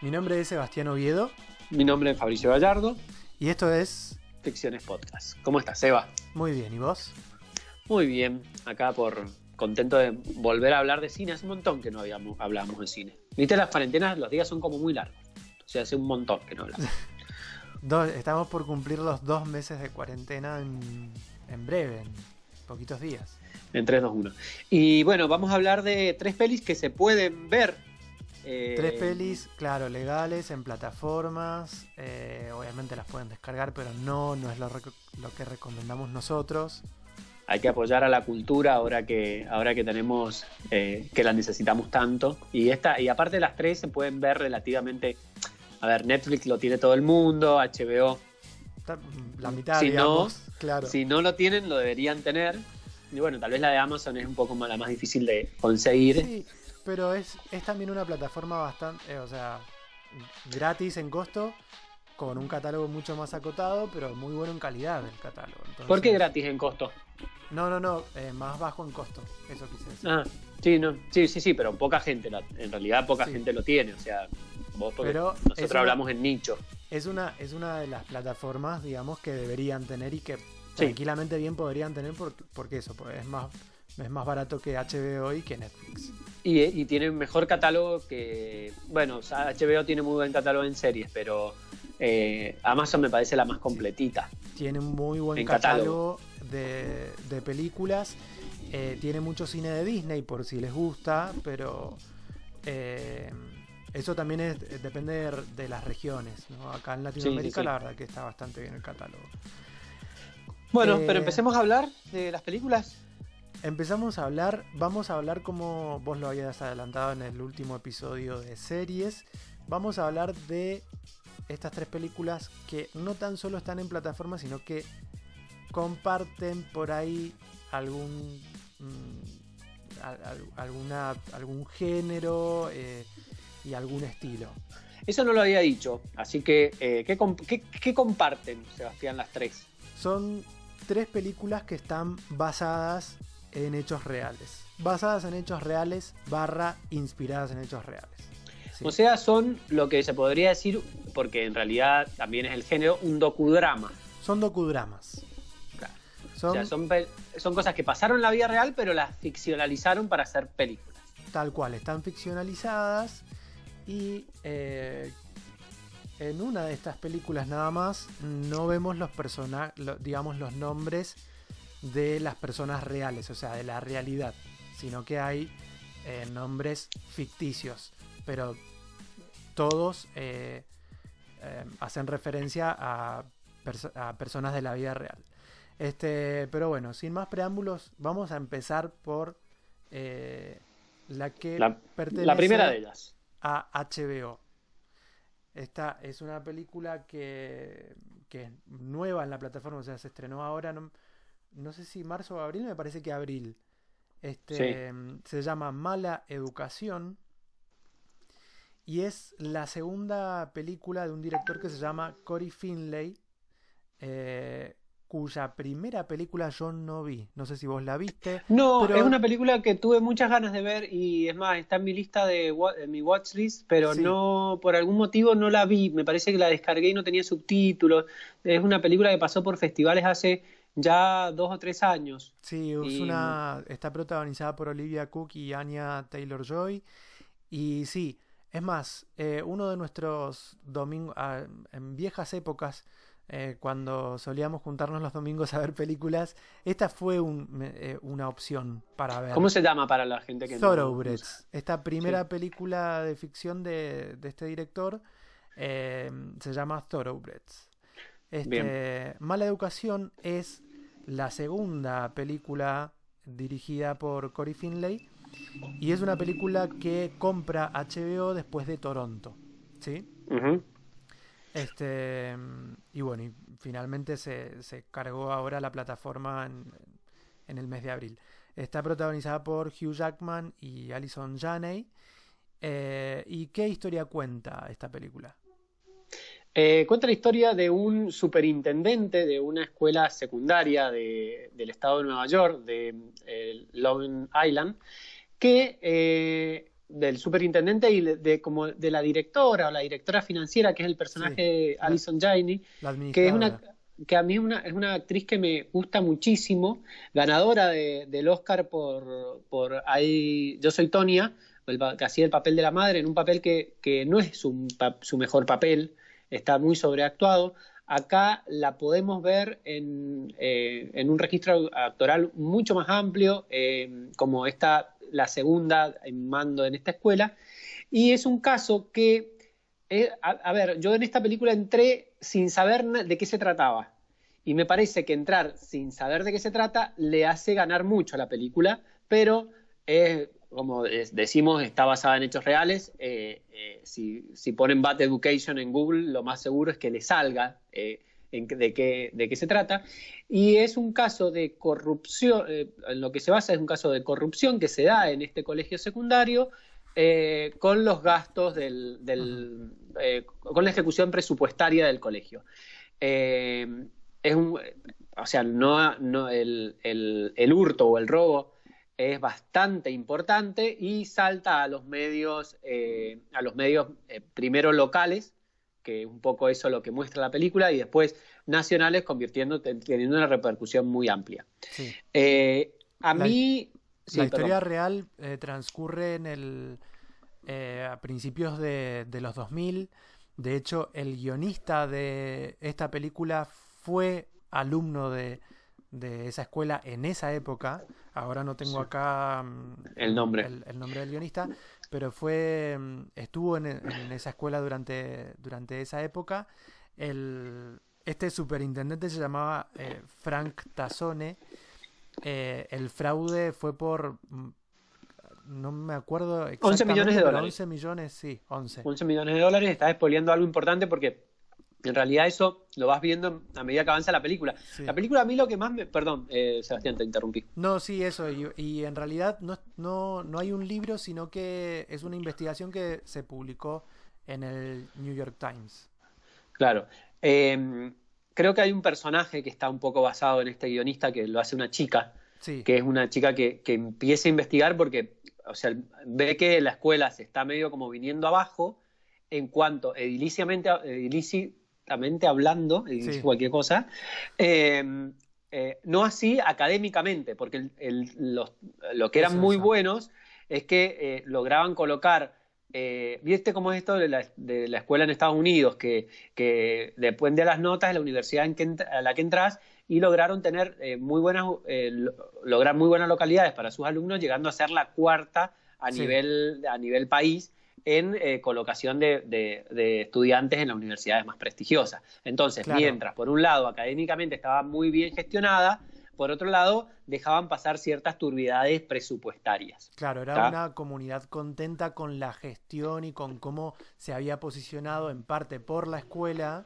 Mi nombre es Sebastián Oviedo Mi nombre es Fabricio Gallardo, y esto es Ficciones Podcast. ¿Cómo estás, Seba? Muy bien, ¿y vos? Muy bien, acá por contento de volver a hablar de cine. Hace un montón que no habíamos, hablábamos de cine. Viste, las cuarentenas, los días son como muy largos. O sea, hace un montón que no hablamos. Dos- estamos por cumplir los dos meses de cuarentena en, en breve, en poquitos días. en 3, 2, 1. Y bueno, vamos a hablar de tres pelis que se pueden ver. Eh, Tres pelis, claro, legales, en plataformas. eh, obviamente las pueden descargar, pero no, no es lo, lo que recomendamos nosotros. Hay que apoyar a la cultura ahora que, ahora que tenemos, eh, que la necesitamos tanto. Y esta, y aparte las tres se pueden ver relativamente. A ver, Netflix lo tiene todo el mundo, HBO Ta- La mitad, Si no, digamos, claro. Si no lo tienen, lo deberían tener. Y bueno, tal vez la de Amazon es un poco más, la más difícil de conseguir. Sí, pero es, es también una plataforma bastante, eh, o sea, gratis en costo, con un catálogo mucho más acotado, pero muy bueno en calidad el catálogo. Entonces- ¿Por qué gratis en costo? No, no, no, eh, más bajo en costo, eso quise decir. Ah, sí, no. Sí, sí, sí, pero poca gente, la- en realidad poca Sí. gente lo tiene. O sea, vos porque Pero nosotros una- hablamos en nicho. Es una, es una de las plataformas, digamos, que deberían tener y que tranquilamente bien podrían tener por- porque eso, pues, es más, es más barato que HBO y que Netflix. Y, y tiene un mejor catálogo que. Bueno, o sea, HBO tiene muy buen catálogo en series, pero eh, Amazon me parece la más completita. Tiene un muy buen En catálogo, catálogo. de, de películas. eh, tiene mucho cine de Disney por si les gusta, pero eh, eso también es- depende de, de las regiones. ¿no? Acá en Latinoamérica sí. la verdad que está bastante bien el catálogo. Bueno, Eh, pero empecemos a hablar de las películas. Empezamos a hablar, vamos a hablar como vos lo habías adelantado en el último episodio de series. Vamos a hablar de estas tres películas que no tan solo están en plataforma, sino que comparten por ahí algún mm, al- al- alguna, algún género eh, y algún estilo. Eso no lo había dicho. Así que, eh, ¿qué, comp- qué- qué comparten, Sebastián, las tres? Son tres películas que están basadas en hechos reales. Basadas en hechos reales barra inspiradas en hechos reales. Sí. O sea, son lo que se podría decir, porque en realidad también es el género, un docudrama. son docudramas. Claro. Son, O sea, son cosas que pasaron en la vida real, pero las ficcionalizaron para hacer películas. tal cual, están ficcionalizadas y eh, en una de estas películas nada más no vemos los personajes, digamos los nombres de las personas reales, o sea, de la realidad, sino que hay eh, nombres ficticios, pero todos eh, eh, hacen referencia a, perso- a personas de la vida real. Este, pero bueno, sin más preámbulos, vamos a empezar por eh, la que La, pertenece la primera de ellas. a HBO. Esta es una película que, que es nueva en la plataforma, o sea, se estrenó ahora, no, no sé si marzo o abril, me parece que abril. Este, Se llama Mala Educación y es la segunda película de un director que se llama Cory Finlay, eh, cuya primera película yo no vi. No sé si vos la viste. No, Pero- es una película que tuve muchas ganas de ver y es más, está en mi lista de en mi watchlist, pero Sí. no, por algún motivo no la vi. Me parece que la descargué y no tenía subtítulos. Es una película que pasó por festivales hace ya dos o tres años. Sí, es Y- una, está protagonizada por Olivia Cook y Anya Taylor Joy. Y sí, es más, eh, uno de nuestros domingos, ah, en viejas épocas, eh, cuando solíamos juntarnos los domingos a ver películas, esta fue un- eh, una opción para ver. ¿Cómo se llama para la gente que no- Thoroughbreds. Esta primera Sí. película de ficción de, de este director eh, se llama Thoroughbreds. Este, Mala Educación es la segunda película dirigida por Cory Finlay y es una película que compra HBO después de Toronto. ¿Sí? Este, y bueno, y finalmente se, se cargó ahora la plataforma en, en el mes de abril. Está protagonizada por Hugh Jackman y Alison Janney. Eh, ¿Y qué historia cuenta esta película? Eh, cuenta la historia de un superintendente de una escuela secundaria de- del estado de Nueva York, de eh, Long Island, que eh, del superintendente y de, como de la directora o la directora financiera, que es el personaje de Alison Janney, que es una que a mí es una, es una actriz que me gusta muchísimo, ganadora del Oscar por, por ahí, Yo soy Tonia, que hacía el papel de la madre, en un papel que, que no es su, su mejor papel, está muy sobreactuado. Acá la podemos ver en, eh, en un registro actoral mucho más amplio, eh, como esta la segunda en mando en esta escuela. Y es un caso que, eh, a, ver, yo en esta película entré sin saber de qué se trataba. Y me parece que entrar sin saber de qué se trata le hace ganar mucho a la película, pero como decimos, está basada en hechos reales. Eh, eh, si, si, ponen Bad Education en Google, lo más seguro es que le salga de, qué, de qué se trata. Y es un caso de corrupción, eh, en lo que se basa es un caso de corrupción que se da en este colegio secundario eh, con los gastos del, eh, con la ejecución presupuestaria del colegio. es un, o sea, no, no el, el, hurto o el robo es bastante importante y salta a los medios, a los medios primero locales, que un poco eso es lo que muestra la película, y después nacionales convirtiendo, teniendo una repercusión muy amplia. Eh, a mí... la historia real eh, transcurre en el, eh, a principios de, los 2000. De hecho, el guionista de esta película fue alumno de, esa escuela en esa época. Ahora no tengo acá mm, el nombre. el, nombre del guionista, pero fue mm, estuvo en, esa escuela durante, durante esa época. El, este superintendente se llamaba eh, Frank Tazzone. Eh, el fraude fue por mm, no me acuerdo 11 millones de dólares. 11 millones, sí, 11. 11 millones de dólares. Estás expoliando algo importante porque en realidad eso lo vas viendo a medida que avanza la película. La película a mí lo que más me... Perdón, eh, Sebastián, te interrumpí. No, sí, eso. Y, en realidad no, no, no, hay un libro, sino que es una investigación que se publicó en el New York Times. Claro. Em, creo que hay un personaje que está un poco basado en este guionista que lo hace una chica, que es una chica que, que empieza a investigar porque, o sea, ve que la escuela se está medio como viniendo abajo en cuanto ediliciamente, hablando, y cualquier cosa, em, eh, no así académicamente, porque lo que eran muy buenos es que eh, lograban colocar eh, ¿Viste cómo es esto de la, escuela en Estados Unidos? Que, que depende de las notas de la universidad en a la que entras y lograron tener muy buenas, lograr muy buenas localidades para sus alumnos, llegando a ser la cuarta a, nivel, a nivel país en eh, colocación de, estudiantes en las universidades más prestigiosas. Entonces, mientras por un lado académicamente estaba muy bien gestionada, por otro lado dejaban pasar ciertas turbidades presupuestarias. Claro, era una comunidad contenta con la gestión y con cómo se había posicionado en parte por la escuela.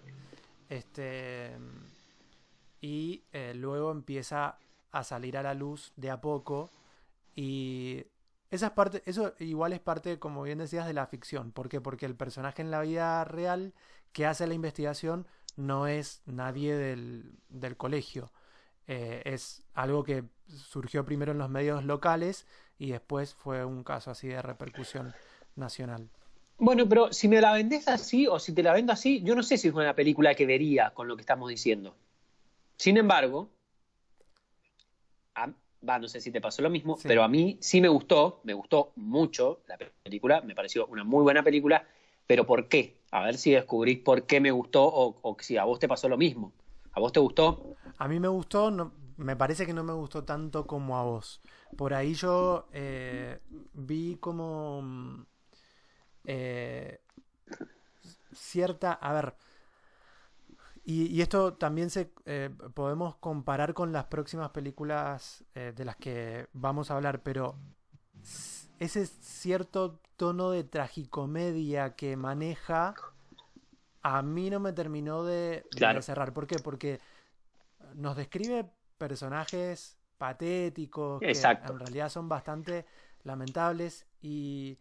Este, y eh, luego empieza a salir a la luz de a poco y esa parte, eso igual es parte, como bien decías, de la ficción. ¿Por qué? Porque el personaje en la vida real que hace la investigación no es nadie del, del colegio. Eh, es algo que surgió primero en los medios locales y después fue un caso así de repercusión nacional. Bueno, pero si me la vendes así o si te la vendo así, yo no sé si es una película que vería con lo que estamos diciendo. Sin embargo, va, no sé si te pasó lo mismo, pero a mí sí me gustó, me gustó mucho la película, me pareció una muy buena película, pero ¿por qué? A ver si descubrís por qué me gustó o, si a vos te pasó lo mismo. ¿A vos te gustó? A mí me gustó, no, me parece que no me gustó tanto como a vos. Por ahí yo eh, vi como mm, eh, cierta, a ver, y, esto también se eh, podemos comparar con las próximas películas eh, de las que vamos a hablar, pero ese cierto tono de tragicomedia que maneja a mí no me terminó de, cerrar. ¿Por qué? Porque nos describe personajes patéticos que en realidad son bastante lamentables y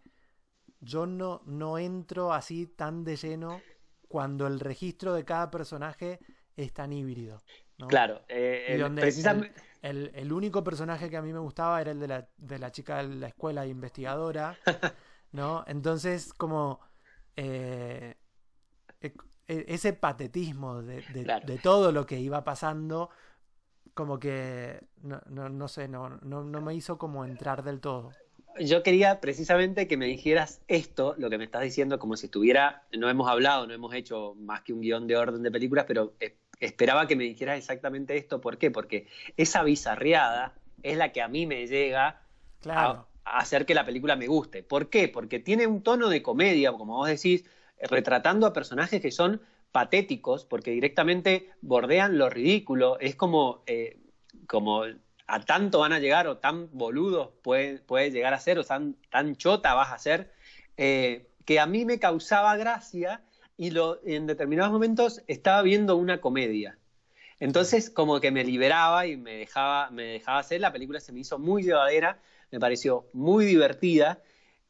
yo no, no entro así tan de lleno cuando el registro de cada personaje es tan híbrido. Claro, eh, el, único personaje que a mí me gustaba era el de la, de la chica de la escuela investigadora. ¿no? Entonces, como eh, e, e, ese patetismo de, de, todo lo que iba pasando, como que, no, no, no sé, no, no, no me hizo como entrar del todo yo quería precisamente que me dijeras esto, lo que me estás diciendo, como si estuviera, no hemos hablado, no hemos hecho más que un guion de orden de películas, pero esperaba que me dijeras exactamente esto. ¿Por qué? Porque esa bizarreada es la que a mí me llega a, hacer que la película me guste. ¿Por qué? Porque tiene un tono de comedia, como vos decís, retratando a personajes que son patéticos, porque directamente bordean lo ridículo. Es como, eh, como a tanto van a llegar o tan boludos puede, puede llegar a ser o tan, tan chota vas a ser, eh, que a mí me causaba gracia y lo, en determinados momentos estaba viendo una comedia. Entonces como que me liberaba y me dejaba, me dejaba hacer, la película se me hizo muy llevadera, me pareció muy divertida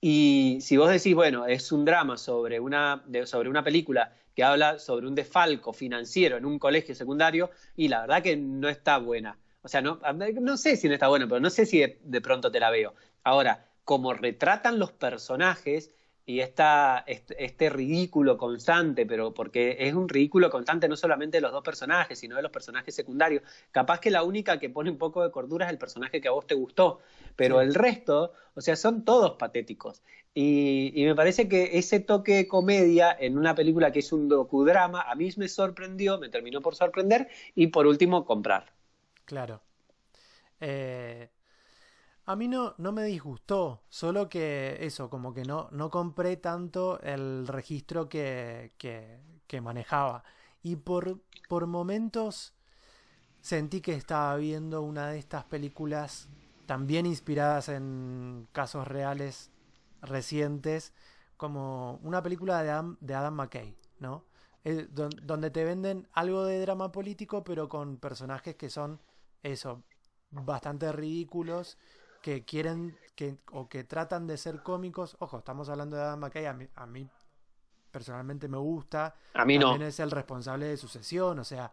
y si vos decís, bueno, es un drama sobre una, sobre una película que habla sobre un defalco financiero en un colegio secundario y la verdad que no está buena. O sea, no, no sé si no está bueno, pero no sé si de, pronto te la veo. Ahora, como retratan los personajes y esta, este, ridículo constante, pero porque es un ridículo constante no solamente de los dos personajes, sino de los personajes secundarios. Capaz que la única que pone un poco de cordura es el personaje que a vos te gustó, pero el resto, o sea, son todos patéticos. Y, y, me parece que ese toque de comedia en una película que es un docudrama, a mí me sorprendió, me terminó por sorprender y por último comprar. Claro. Eh, a mí no, no me disgustó, solo que eso, como que no, no compré tanto el registro que, que, manejaba. Y por, por momentos sentí que estaba viendo una de estas películas también inspiradas en casos reales recientes, como una película de Adam, de Adam McKay, ¿no? Eh, donde te venden algo de drama político, pero con personajes que son eso, bastante ridículos que quieren que, o que tratan de ser cómicos. Ojo, estamos hablando de Adam McKay, a mí, personalmente me gusta. A mí También es el responsable de sucesión, o sea.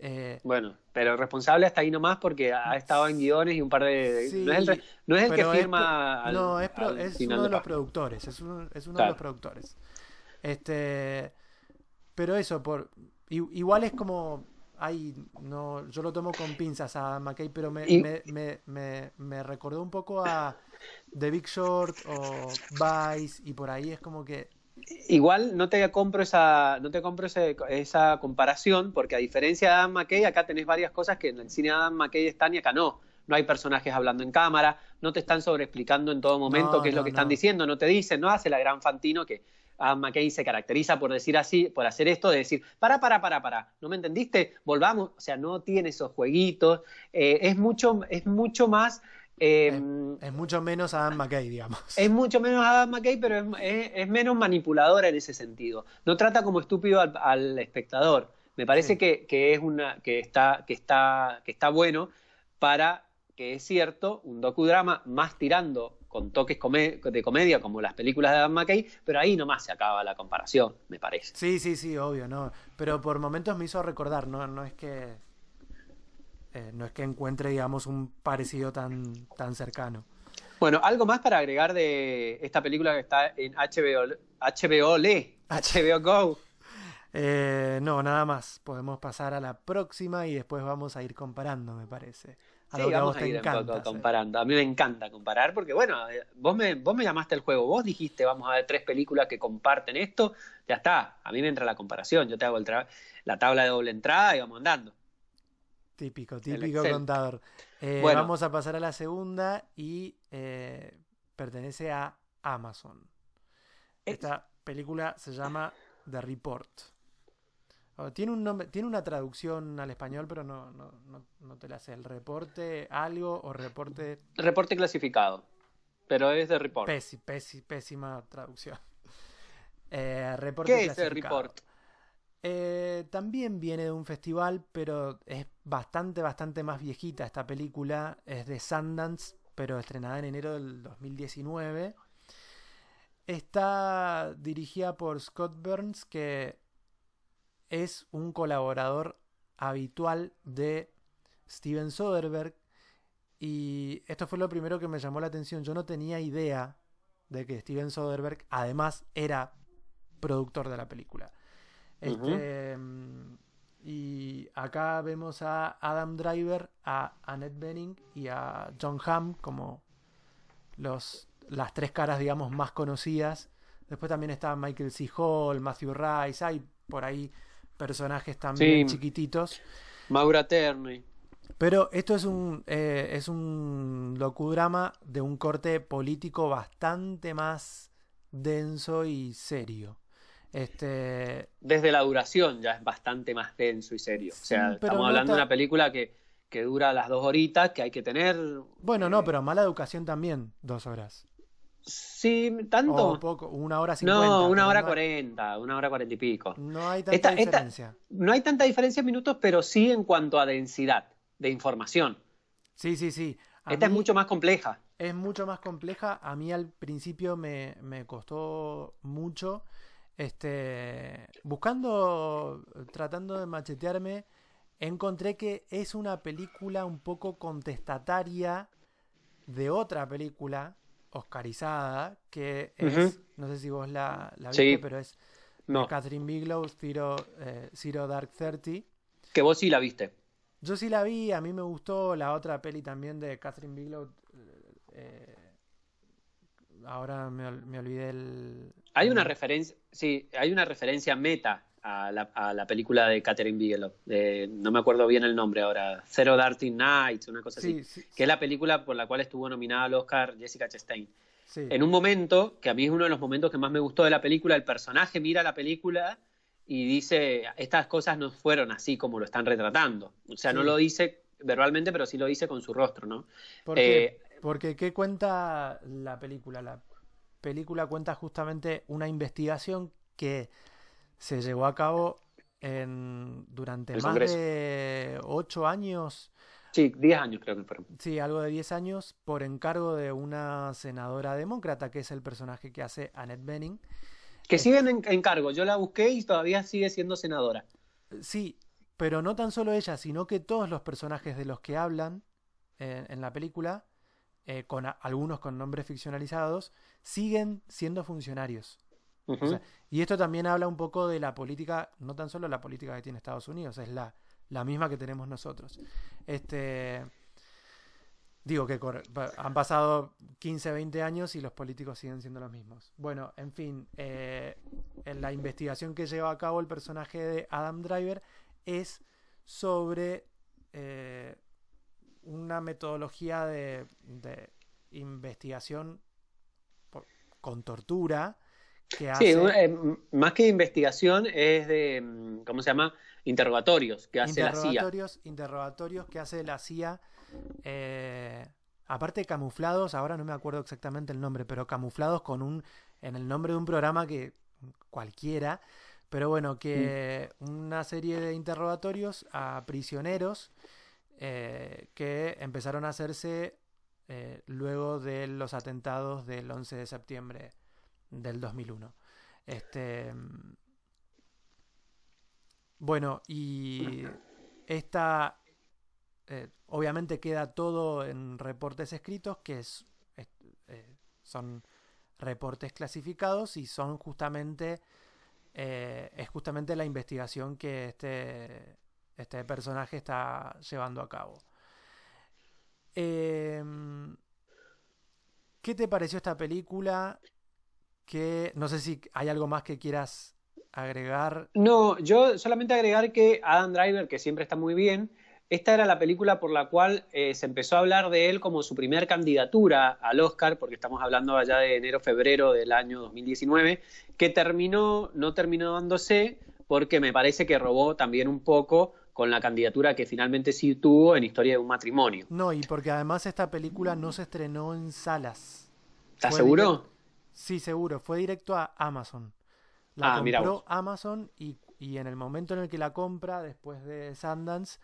Eh, bueno, pero responsable hasta ahí nomás porque ha estado en guiones y un par de. no es el, no es el que firma. no, es, uno de, los productores. Es, uno de los productores. Este. Pero eso, por. Igual es como Ay, no, yo lo tomo con pinzas a McKay, pero me, me, me, me, recordó un poco a The Big Short o Vice y por ahí es como que Igual no te compro esa, no te compro esa comparación, porque a diferencia de Adam McKay, acá tenés varias cosas que en el cine de Adam McKay están y acá no. No hay personajes hablando en cámara, no te están sobreexplicando en todo momento qué es lo que están diciendo, no te dicen, no hace la gran Fantino que Adam McKay se caracteriza por decir así, por hacer esto, de decir, para, para, para, para, ¿no me entendiste? Volvamos, o sea, no tiene esos jueguitos, eh, es, mucho, es mucho más... Em, es, mucho menos Adam McKay, digamos. Es mucho menos Adam McKay, pero es, menos manipuladora en ese sentido. No trata como estúpido al, espectador. Me parece que, que, es una, que, está, que, está, que está bueno para que es cierto, un docudrama más tirando con toques de comedia como las películas de Adam McKay, pero ahí nomás se acaba la comparación, me parece. Sí, sí, sí, obvio, no. Pero por momentos me hizo recordar, no, no es que eh, no es que encuentre, digamos, un parecido tan, tan cercano. Bueno, algo más para agregar de esta película que está en HBO, HBO Le, HBO Go. Eh, no, nada más. Podemos pasar a la próxima y después vamos a ir comparando, me parece sí, vamos a, ir un poco comparando. A mí me encanta comparar porque, bueno, eh, vos me, vos me llamaste el juego, vos dijiste, vamos a ver tres películas que comparten esto, ya está, a mí me entra la comparación, yo te hago el la tabla de doble entrada y vamos andando. Típico, típico contador. Eh, vamos a pasar a la segunda y eh, pertenece a Amazon. Esta película se llama The Report. Tiene un nombre, tiene una traducción al español, pero no, no, no, te la sé. El reporte algo o reporte. Reporte clasificado. Pero es de report. pésima traducción. Eh, ¿Qué es el report? Eh, también viene de un festival, pero es bastante, bastante más viejita esta película. Es de Sundance, pero estrenada en enero del 2019. Está dirigida por Scott Burns, que es un colaborador habitual de Steven Soderbergh. Y esto fue lo primero que me llamó la atención. Yo no tenía idea de que Steven Soderbergh además era productor de la película. Este, Y acá vemos a Adam Driver, a Annette Bening y a John Hamm como los, las tres caras, digamos, más conocidas. Después también está Michael C. Hall, Matthew Rice, hay por ahí personajes también chiquititos. Maura Terney. Pero esto es un, eh, es un docudrama de un corte político bastante más denso y serio. Este... Desde la duración ya es bastante más denso y serio. o sea, estamos hablando de una película que, que dura las dos horitas, que hay que tener... Bueno, no, pero mala educación también, dos horas. Sí, tanto. poco, una hora cincuenta. No, una hora cuarenta, una hora cuarenta y pico. No hay tanta diferencia. no hay tanta diferencia en minutos, pero sí en cuanto a densidad de información. Sí, sí, sí. esta es mucho más compleja. Es mucho más compleja. A mí al principio me, me costó mucho. Este, buscando, tratando de machetearme, encontré que es una película un poco contestataria de otra película oscarizada que es, no sé si vos la, viste, pero es no. Catherine Bigelow, Zero, eh, Zero Dark Thirty. Que vos sí la viste. Yo sí la vi, a mí me gustó la otra peli también de Catherine Bigelow. Eh, ahora me, olvidé el. Hay una referencia, sí, hay una referencia meta a la, película de Catherine Bigelow. no me acuerdo bien el nombre ahora. Zero Dark Nights, una cosa así. que es la película por la cual estuvo nominada al Oscar Jessica Chastain. En un momento, que a mí es uno de los momentos que más me gustó de la película, el personaje mira la película y dice, estas cosas no fueron así como lo están retratando. O sea, no lo dice verbalmente, pero sí lo dice con su rostro, ¿no? Porque, eh, porque ¿qué cuenta la película? La película cuenta justamente una investigación que se llevó a cabo en, durante más de ocho años. Sí, diez años creo que fueron. Sí, algo de diez años por encargo de una senadora demócrata, que es el personaje que hace Annette Bening. Que sigue en, cargo. Yo la busqué y todavía sigue siendo senadora. Sí, pero no tan solo ella, sino que todos los personajes de los que hablan eh, en la película, eh, con algunos con nombres ficcionalizados, siguen siendo funcionarios. Y esto también habla un poco de la política, no tan solo la política que tiene Estados Unidos, es la, la misma que tenemos nosotros. Este, Digo que han pasado 15, 20 años y los políticos siguen siendo los mismos. Bueno, en fin, eh, en la investigación que lleva a cabo el personaje de Adam Driver es sobre eh, una metodología de, investigación con tortura. Que hace... Sí, eh, más que investigación es de, mm, ¿cómo se llama? Interrogatorios que hace la CIA. Interrogatorios que hace la CIA eh, aparte camuflados, ahora no me acuerdo exactamente el nombre, pero camuflados con un, en el nombre de un programa que cualquiera, pero bueno, que mm. una serie de interrogatorios a prisioneros eh, que empezaron a hacerse eh, luego de los atentados del 11 de septiembre del 2001. Este, bueno, y esta eh, obviamente queda todo en reportes escritos, que es, eh, son reportes clasificados y son justamente eh, es justamente la investigación que este, este personaje está llevando a cabo. Em, ¿Qué te pareció esta película? Que no sé si hay algo más que quieras agregar. No, yo solamente agregar que Adam Driver, que siempre está muy bien, esta era la película por la cual eh, se empezó a hablar de él como su primer candidatura al Oscar, porque estamos hablando allá de enero-febrero del año 2019, que terminó, no terminó dándose, porque me parece que robó también un poco con la candidatura que finalmente sí tuvo en Historia de un matrimonio. No, y porque además esta película no se estrenó en salas. ¿Estás seguro? Sí, seguro. Fue directo a Amazon. La ah, compró Amazon y, y en el momento en el que la compra, después de Sundance,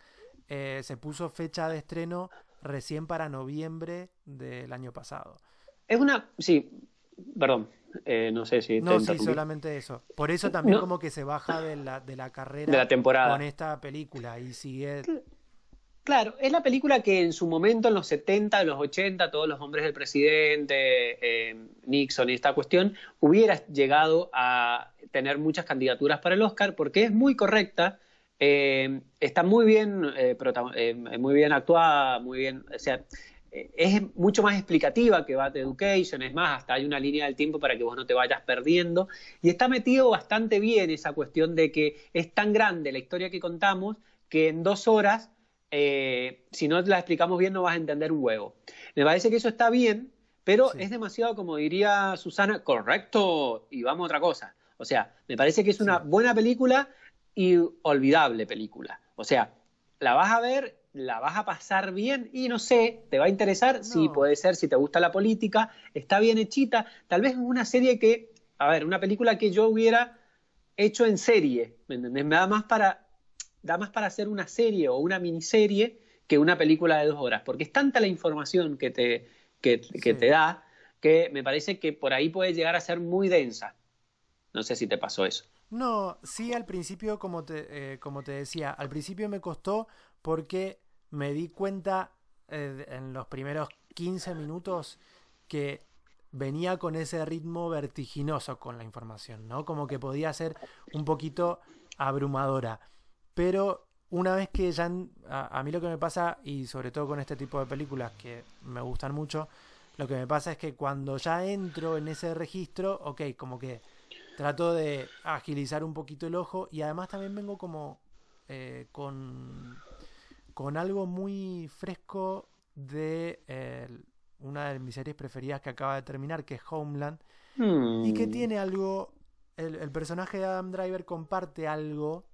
eh, se puso fecha de estreno recién para noviembre del año pasado. Es una, sí, perdón, eh, no sé si... no, sí, solamente eso. Por eso también como que se baja de la, de la carrera de la temporada. con esta película y sigue... Claro, es la película que en su momento, en los 70, en los 80, todos los hombres del presidente, eh, Nixon y esta cuestión, hubiera llegado a tener muchas candidaturas para el Oscar porque es muy correcta, eh, está muy bien, eh, muy bien actuada, muy bien, o sea, es mucho más explicativa que Bad Education, es más, hasta hay una línea del tiempo para que vos no te vayas perdiendo, y está metido bastante bien esa cuestión de que es tan grande la historia que contamos que en dos horas eh, si no la explicamos bien no vas a entender un huevo. Me parece que eso está bien, pero es demasiado, como diría Susana, correcto y vamos a otra cosa. O sea, me parece que es una buena película y olvidable película. O sea, la vas a ver, la vas a pasar bien y no sé, te va a interesar, si puede ser, si te gusta la política, está bien hechita. Tal vez es una serie que, a ver, una película que yo hubiera hecho en serie, ¿me entendés? Me da más para da más para hacer una serie o una miniserie que una película de dos horas, porque es tanta la información que te, que, te da que me parece que por ahí puede llegar a ser muy densa. No sé si te pasó eso. No, sí, al principio, como te, eh, como te decía, al principio me costó porque me di cuenta eh, en los primeros 15 minutos que venía con ese ritmo vertiginoso con la información, ¿no? Como que podía ser un poquito abrumadora. Pero una vez que ya... A, mí lo que me pasa, y sobre todo con este tipo de películas que me gustan mucho, lo que me pasa es que cuando ya entro en ese registro, ok, como que trato de agilizar un poquito el ojo y además también vengo como eh, con, con algo muy fresco de eh, una de mis series preferidas que acaba de terminar, que es Homeland, y que hmm. tiene algo, el, el, personaje de Adam Driver comparte algo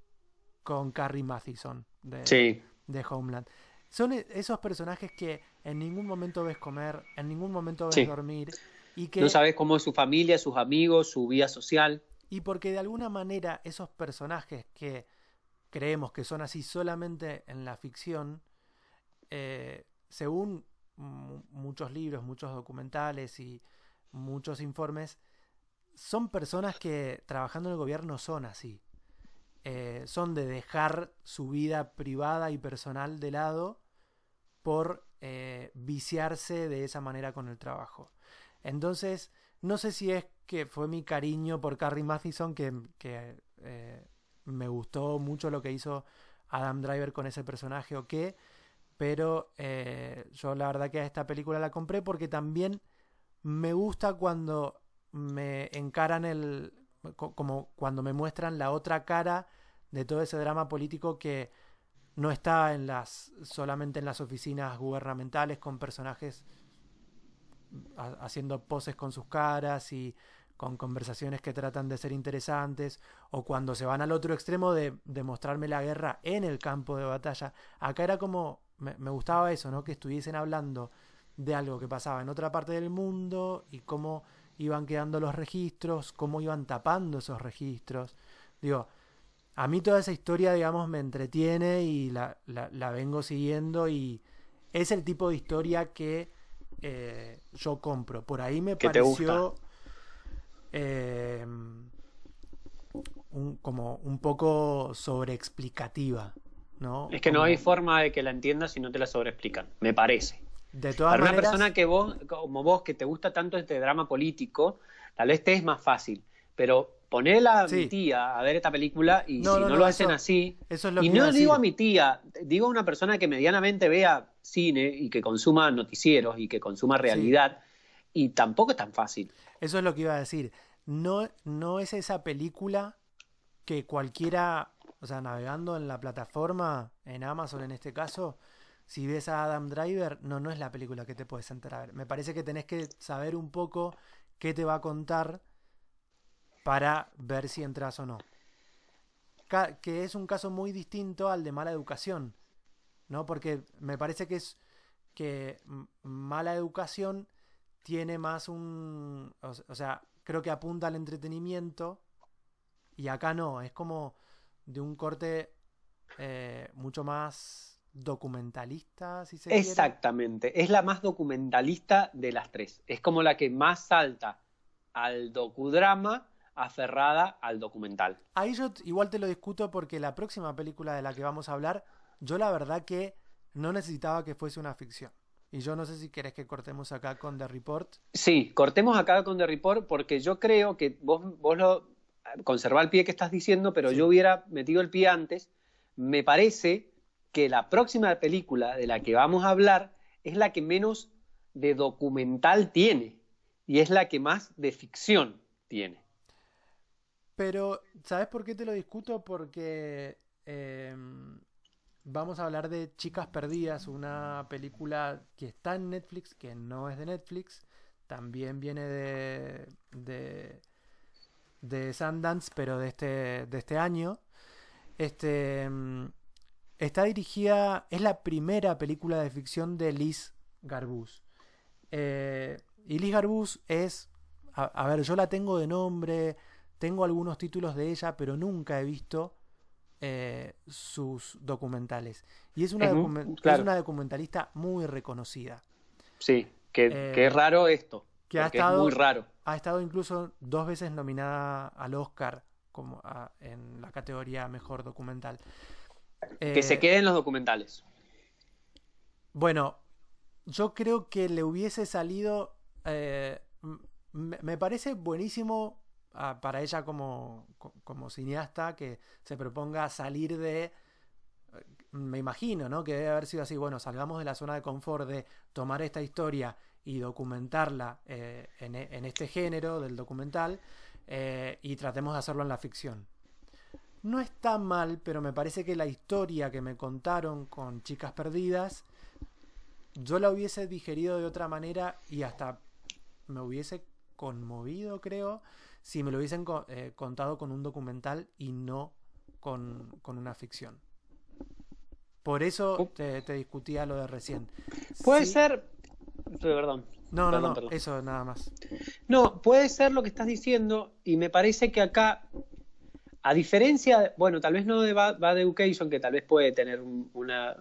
con Carrie Mathison de, de Homeland. Son e, esos personajes que en ningún momento ves comer, en ningún momento ves dormir. Y que, no sabes cómo es su familia, sus amigos, su vida social. Y porque de alguna manera esos personajes que creemos que son así solamente en la ficción, eh, según muchos libros, muchos documentales y muchos informes, son personas que trabajando en el gobierno son así. Eh, son de dejar su vida privada y personal de lado por eh, viciarse de esa manera con el trabajo. Entonces, no sé si es que fue mi cariño por Carrie Mathison que, eh, me gustó mucho lo que hizo Adam Driver con ese personaje o qué, pero yo la verdad que a esta película la compré porque también me gusta cuando me encaran el, como cuando me muestran la otra cara de todo ese drama político que no está en las solamente en las oficinas gubernamentales con personajes haciendo poses con sus caras y con conversaciones que tratan de ser interesantes o cuando se van al otro extremo de, mostrarme la guerra en el campo de batalla. Acá era como me, me, gustaba eso no que estuviesen hablando de algo que pasaba en otra parte del mundo y cómo iban quedando los registros, cómo iban tapando esos registros. Digo, a mí toda esa historia, digamos, me entretiene y la, la, vengo siguiendo y es el tipo de historia que eh, yo compro. Por ahí me pareció eh, un, como un poco sobreexplicativa. ¿no? Es que no hay forma de que la entiendas si no te la sobreexplican, me parece. De todas Para una persona que vos, como vos, que te gusta tanto este drama político, tal vez te es más fácil. Pero ponela a mi tía a ver esta película y si no, lo hacen así. y no digo a mi tía, digo a una persona que medianamente vea cine y que consuma noticieros y que consuma realidad. Y tampoco es tan fácil. Eso es lo que iba a decir. No, no es esa película que cualquiera, o sea, navegando en la plataforma, en Amazon en este caso, si ves a Adam Driver, no, no es la película que te puedes enterar. Me parece que tenés que saber un poco qué te va a contar para ver si entras o no. que es un caso muy distinto al de mala educación, ¿no? Porque me parece que es que mala educación tiene más un... O, sea, creo que apunta al entretenimiento y acá no, es como de un corte eh, mucho más documentalista, si se Exactamente, es la más documentalista de las tres. Es como la que más salta al docudrama aferrada al documental. Ahí yo igual te lo discuto porque la próxima película de la que vamos a hablar, yo la verdad que no necesitaba que fuese una ficción. Y yo no sé si querés que cortemos acá con The Report. Sí, cortemos acá con The Report porque yo creo que vos, vos lo conserva el pie que estás diciendo, pero yo hubiera metido el pie antes. Me parece que la próxima película de la que vamos a hablar es la que menos de documental tiene y es la que más de ficción tiene. Pero, ¿sabes por qué te lo discuto? Porque em, vamos a hablar de Chicas Perdidas, una película que está en Netflix, que no es de Netflix, también viene de, de, de Sundance, pero de este, de este año. Este, em, está dirigida, es la primera película de ficción de Liz Garbus. Eh, y Liz Garbus es, a, ver, yo la tengo de nombre, tengo algunos títulos de ella, pero nunca he visto eh, sus documentales. Y es una, es, una documentalista muy reconocida. Sí, que, es eh, raro esto. Que ha estado, es muy raro. Ha estado incluso dos veces nominada al Oscar como en la categoría Mejor Documental. Que se queden los documentales. Bueno, yo creo que le hubiese salido. Eh, me parece buenísimo ah, para ella como, como cineasta que se proponga salir de. Me imagino, ¿no? Que debe haber sido así. Bueno, salgamos de la zona de confort de tomar esta historia y documentarla eh, en, este género del documental eh, y tratemos de hacerlo en la ficción. No está mal, pero me parece que la historia que me contaron con Chicas Perdidas yo la hubiese digerido de otra manera y hasta me hubiese conmovido, creo, si me lo hubiesen eh, contado con un documental y no con, una ficción. Por eso oh. te, discutía lo de recién. Puede ser. Perdón. No, no, no, eso nada más. No, puede ser lo que estás diciendo y me parece que acá, a diferencia, bueno, tal vez no de Bad Education, que tal vez puede tener una,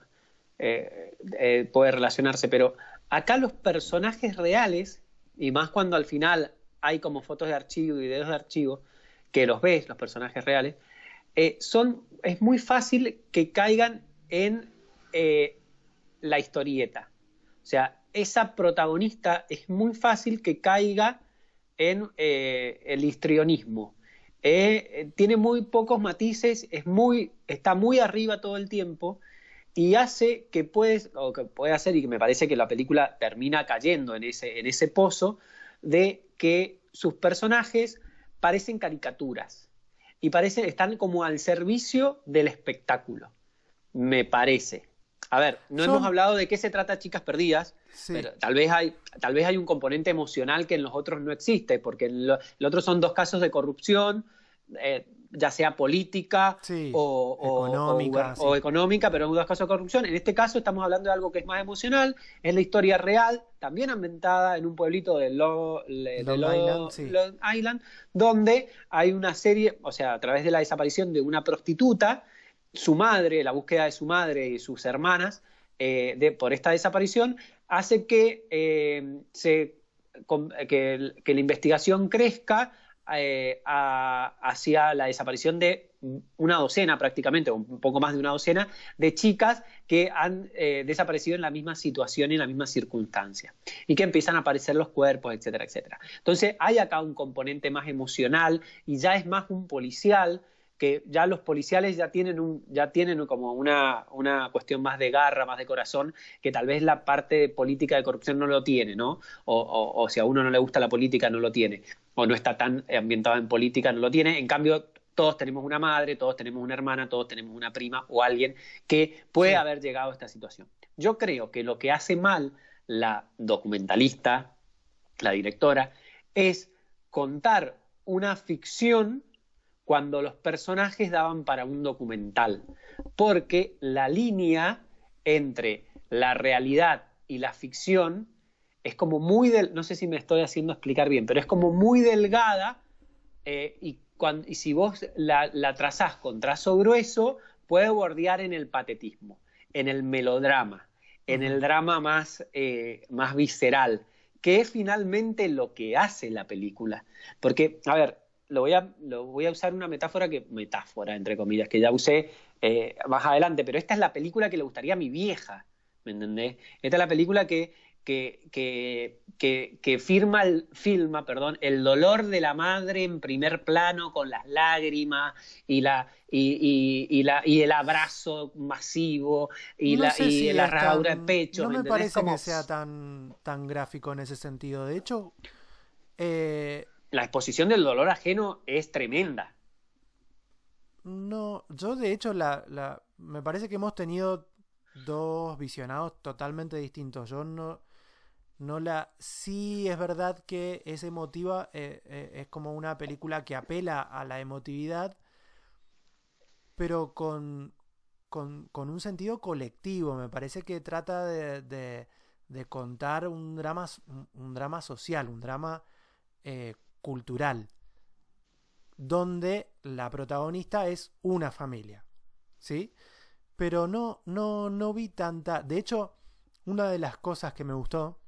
eh, eh, puede relacionarse, pero acá los personajes reales, y más cuando al final hay como fotos de archivo y videos de archivo, que los ves, los personajes reales, eh, son, es muy fácil que caigan en la historieta. O sea, esa protagonista es muy fácil que caiga en el histrionismo. Tiene muy pocos matices, es muy, está muy arriba todo el tiempo y hace que puedes, o que puede hacer, y que me parece que la película termina cayendo en ese, en ese pozo, de que sus personajes parecen caricaturas y parecen, están como al servicio del espectáculo, me parece. A ver, no hemos hablado de qué se trata Chicas Perdidas, pero tal vez, hay, tal vez hay un componente emocional que en los otros no existe, porque en los otros son dos casos de corrupción, eh, ya sea política o, económica, pero en dos casos de corrupción. En este caso estamos hablando de algo que es más emocional, es la historia real, también ambientada en un pueblito de, Long, Island, donde hay una serie, o sea, a través de la desaparición de una prostituta, su madre, la búsqueda de su madre y sus hermanas eh, de, por esta desaparición, hace que, eh, que la investigación crezca eh, hacia la desaparición de una docena prácticamente, un poco más de una docena, de chicas que han eh, desaparecido en la misma situación y en la misma circunstancia y que empiezan a aparecer los cuerpos, etcétera, etcétera. Entonces hay acá un componente más emocional y ya es más un policial que ya los policiales ya tienen, un, ya tienen como una, una, cuestión más de garra, más de corazón, que tal vez la parte política de corrupción no lo tiene, ¿no? O, si a uno no le gusta la política, no lo tiene, o no está tan ambientado en política, no lo tiene. En cambio, todos tenemos una madre, todos tenemos una hermana, todos tenemos una prima o alguien que puede haber llegado a esta situación. Yo creo que lo que hace mal la documentalista, la directora, es contar una ficción cuando los personajes daban para un documental, porque la línea entre la realidad y la ficción es como muy del, no sé si me estoy haciendo explicar bien, pero es como muy delgada eh, y, y, si vos la, la trazás con trazo grueso, puede bordear en el patetismo, en el melodrama, en el drama más, eh, más visceral, que es finalmente lo que hace la película. Porque, a ver, lo voy a, lo voy a usar una metáfora que, metáfora, entre comillas, que ya usé eh, más adelante, pero esta es la película que le gustaría a mi vieja. ¿me entendés? Esta es la película que, que, que, que, firma, el, filma perdón, el dolor de la madre en primer plano con las lágrimas y, la, y, y, la, y el abrazo masivo y, la, y la rasgadura de pecho. No me, parece que sea tan, tan gráfico en ese sentido. De hecho, eh, la exposición del dolor ajeno es tremenda. No, yo de hecho la, la, me parece que hemos tenido dos visionados totalmente distintos. Yo no, no la, sí es verdad que es emotiva, eh, eh, es como una película que apela a la emotividad, pero con, con, con un sentido colectivo. Me parece que trata de, de, contar un drama, un, drama social, un drama eh, cultural donde la protagonista es una familia, ¿sí? Pero no, no, no vi tanta... De hecho, una de las cosas que me gustó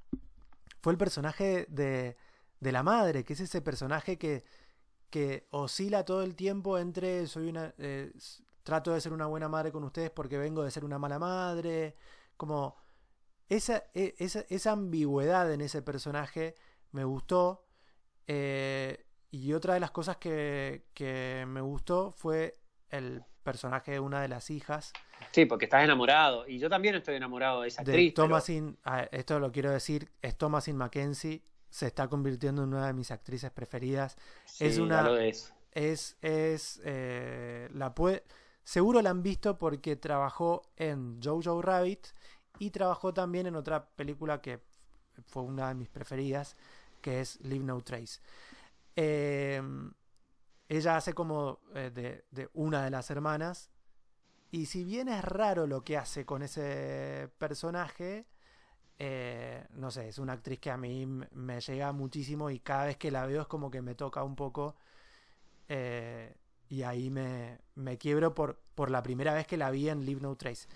fue el personaje de, de la madre, que es ese personaje que, que oscila todo el tiempo entre soy una... Eh, trato de ser una buena madre con ustedes porque vengo de ser una mala madre, como... Esa, e, esa, esa ambigüedad en ese personaje me gustó. Eh, y otra de las cosas que, me gustó fue el personaje de una de las hijas. Sí, porque estás enamorado. Y yo también estoy enamorado de esa actriz. Thomasin, esto lo quiero decir, es Thomasin Mackenzie. Se está convirtiendo en una de mis actrices preferidas. es una. es. Es. es eh, la puede, seguro la han visto porque trabajó en Jojo Rabbit y trabajó también en otra película que fue una de mis preferidas, que es Leave No Trace. Em, ella hace como eh, de, una de las hermanas. Y si bien es raro lo que hace con ese personaje, eh, no sé, es una actriz que a mí me llega muchísimo y cada vez que la veo es como que me toca un poco. Eh, y ahí me, me, quiebro por, por la primera vez que la vi en Leave No Trace.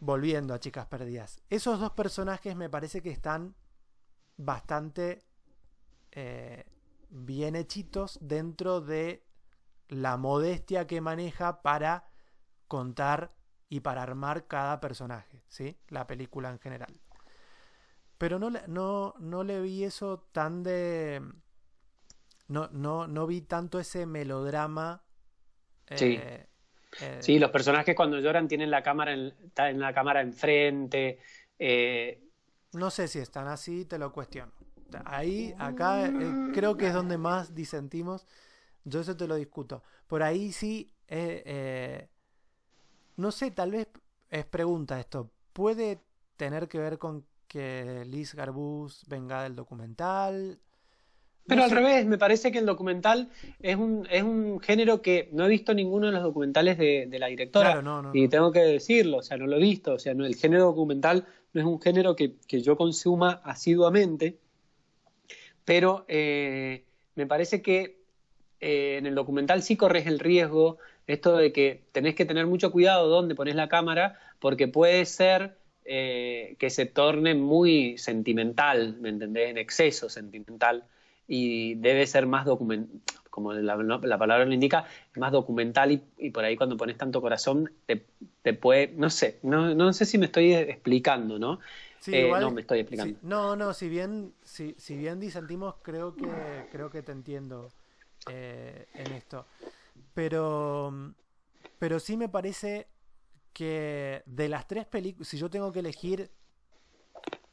Volviendo a Chicas Perdidas. Esos dos personajes me parece que están bastante bien hechitos dentro de la modestia que maneja para contar y para armar cada personaje, ¿sí? La película en general. Pero no, no, no le vi eso tan de... No, no, no vi tanto ese melodrama. Sí. Eh, eh, sí, los personajes cuando lloran tienen la cámara en, en la cámara enfrente. Eh, no sé si están así, te lo cuestiono. Ahí, acá, eh, creo que es donde más disentimos. Yo eso te lo discuto. Por ahí sí, eh, eh, no sé, tal vez es pregunta esto. ¿Puede tener que ver con que Liz Garbus venga del documental? Pero al revés, me parece que el documental es un, es un género que no he visto ninguno de los documentales de, la directora. y tengo que decirlo, o sea, no lo he visto. O sea, no, el género documental no es un género que, yo consuma asiduamente pero eh, me parece que eh, en el documental sí corres el riesgo, esto de que tenés que tener mucho cuidado dónde pones la cámara, porque puede ser eh, que se torne muy sentimental, ¿me entendés? En exceso sentimental, y debe ser más documental, como la, palabra lo indica, más documental y, por ahí cuando pones tanto corazón te, te puede, no sé, no, no sé si me estoy explicando, ¿no? Eh, no me estoy explicando. no, no, si bien, si, si bien disentimos, creo que, creo que te entiendo eh, en esto. Pero, pero sí me parece que de las tres películas, si yo tengo que elegir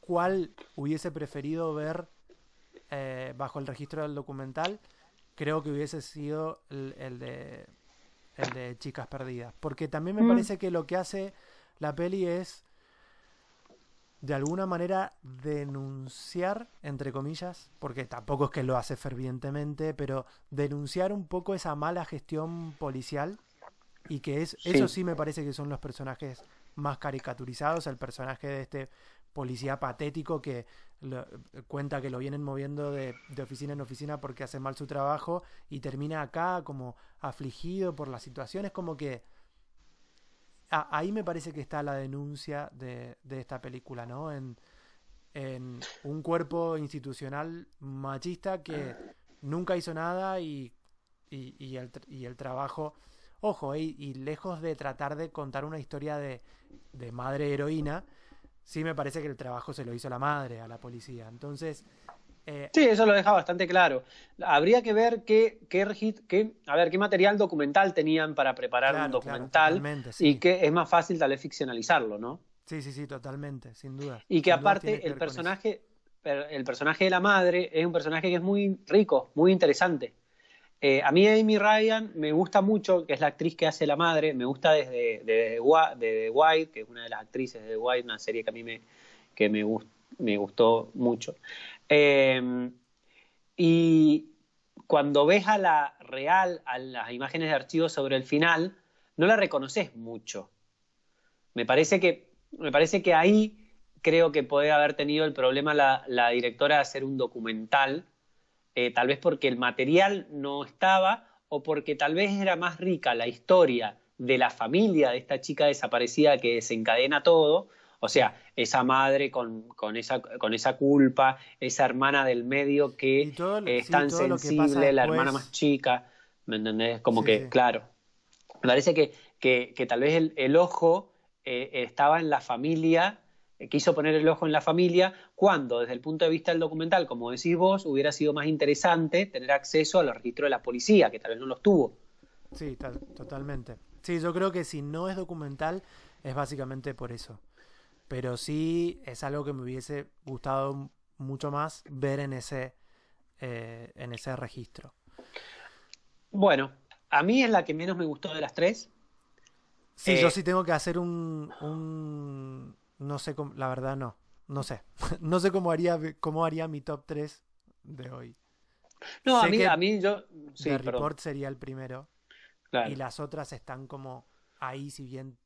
cuál hubiese preferido ver eh, bajo el registro del documental, creo que hubiese sido el, de el de Chicas Perdidas. Porque también me mm. parece que lo que hace la peli es de alguna manera denunciar, entre comillas, porque tampoco es que lo hace fervientemente, pero denunciar un poco esa mala gestión policial y que es, eso sí me parece que son los personajes más caricaturizados, el personaje de este policía patético que cuenta que lo vienen moviendo de, de, oficina en oficina porque hace mal su trabajo y termina acá como afligido por la situación, es como que ahí me parece que está la denuncia de, esta película, ¿no? En, un cuerpo institucional machista que nunca hizo nada y, y, el, trabajo, ojo, y, lejos de tratar de contar una historia de, madre heroína, sí me parece que el trabajo se lo hizo la madre a la policía. Entonces, eh, sí, eso lo deja bastante claro. Habría que ver qué, qué, qué, a ver, qué material documental tenían para preparar un documental y que es más fácil tal vez ficcionalizarlo, ¿no? Sí, sí, sí, totalmente, sin duda. Y que aparte el personaje, el personaje de la madre es un personaje que es muy rico, muy interesante. Eh, a mí Amy Ryan me gusta mucho, que es la actriz que hace la madre, me gusta desde de, de, White, que es una de las actrices de The White, una serie que a mí me, gustó mucho. Em, y cuando ves a la real, a las imágenes de archivo sobre el final, no la reconoces mucho. Me parece que, me parece que ahí creo que puede haber tenido el problema la, directora de hacer un documental, eh, tal vez porque el material no estaba o porque tal vez era más rica la historia de la familia de esta chica desaparecida que desencadena todo, o sea, esa madre con, esa, con esa culpa, esa hermana del medio que es tan sensible, la hermana más chica, ¿me entendés? Como que, claro, me parece que, que, tal vez el, ojo eh, estaba en la familia, quiso poner el ojo en la familia, cuando desde el punto de vista del documental, como decís vos, hubiera sido más interesante tener acceso a los registros de la policía, que tal vez no los tuvo. Sí, totalmente. Sí, yo creo que si no es documental es básicamente por eso pero sí es algo que me hubiese gustado mucho más ver en ese, eh, en ese registro. Bueno, a mí es la que menos me gustó de las tres. Sí, yo eh, sí tengo que hacer un, un no sé, cómo, la verdad no, no sé, no sé cómo haría, cómo haría mi top 3 de hoy. No, a mí, a mí yo... Sí, The Report sería el primero. Y las otras están como ahí, si bien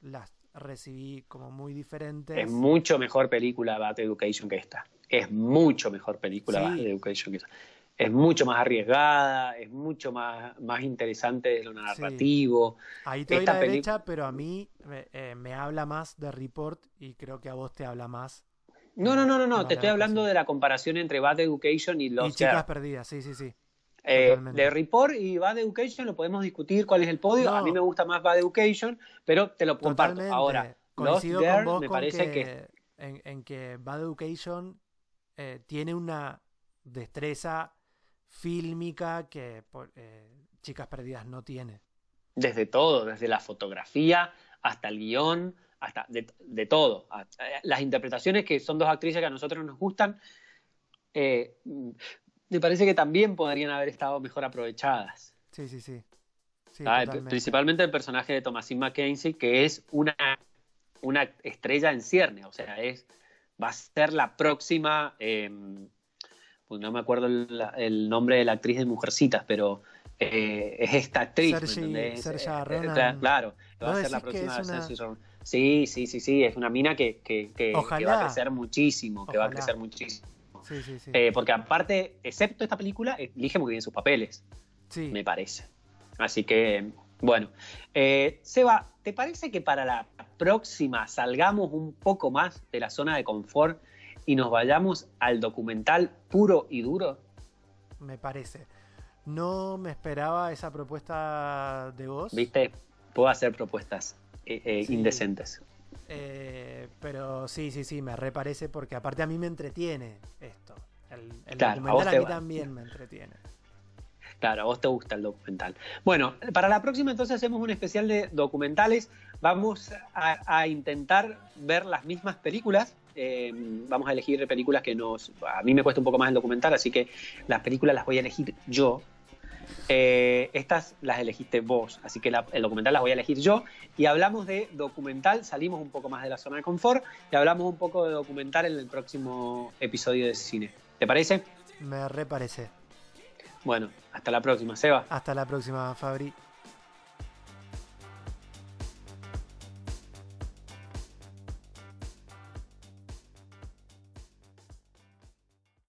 las recibí como muy diferente. Es mucho mejor película Bad Education que esta. Es mucho mejor película Bad Education que esta. Es mucho más arriesgada, es mucho más, más interesante de lo narrativo. Ahí te doy la derecha, pero a mí eh, me habla más de Report y creo que a vos te habla más. No, no, no, no, no. te estoy hablando de la comparación entre Bad Education y Los Y Chicas Perdidas, sí, sí, sí. Eh, de Report y Bad Education lo podemos discutir cuál es el podio. A mí me gusta más Bad Education, pero te lo comparto. Ahora, vos me parece que, En, que Bad Education eh, tiene una destreza fílmica que eh, Chicas Perdidas no tiene. Desde todo, desde la fotografía hasta el guion, hasta de, de todo. Las interpretaciones que son dos actrices que a nosotros nos gustan, eh, me parece que también podrían haber estado mejor aprovechadas. Sí, sí, sí. Ah, principalmente el personaje de Thomasin McKenzie, que es una, una estrella en cierne, o sea, es va a ser la próxima, em, no me acuerdo el, nombre de la actriz de Mujercitas, pero eh, es esta actriz, ¿me eh, eh, claro, va a ser la próxima Sí, sí, sí, sí, es una mina que, que, que, va a crecer muchísimo, que va a crecer muchísimo. Eh, porque aparte, excepto esta película, elige muy bien sus papeles. Me parece. Así que, bueno. Eh, Seba, ¿te parece que para la próxima salgamos un poco más de la zona de confort y nos vayamos al documental puro y duro? Me parece. No me esperaba esa propuesta de vos. ¿Viste? Puedo hacer propuestas eh, indecentes. Eh, pero sí, sí, sí, me reparece porque aparte a mí me entretiene esto. El, documental a, mí también me entretiene. Claro, a vos te gusta el documental. Bueno, para la próxima entonces hacemos un especial de documentales. Vamos a, intentar ver las mismas películas. Eh, vamos a elegir películas que nos... A mí me cuesta un poco más el documental, así que las películas las voy a elegir yo eh, estas las elegiste vos, así que el documental las voy a elegir yo. Y hablamos de documental, salimos un poco más de la zona de confort y hablamos un poco de documental en el próximo episodio de cine. ¿Te parece? Me reparece. Bueno, hasta la próxima, Seba. Hasta la próxima, Fabri.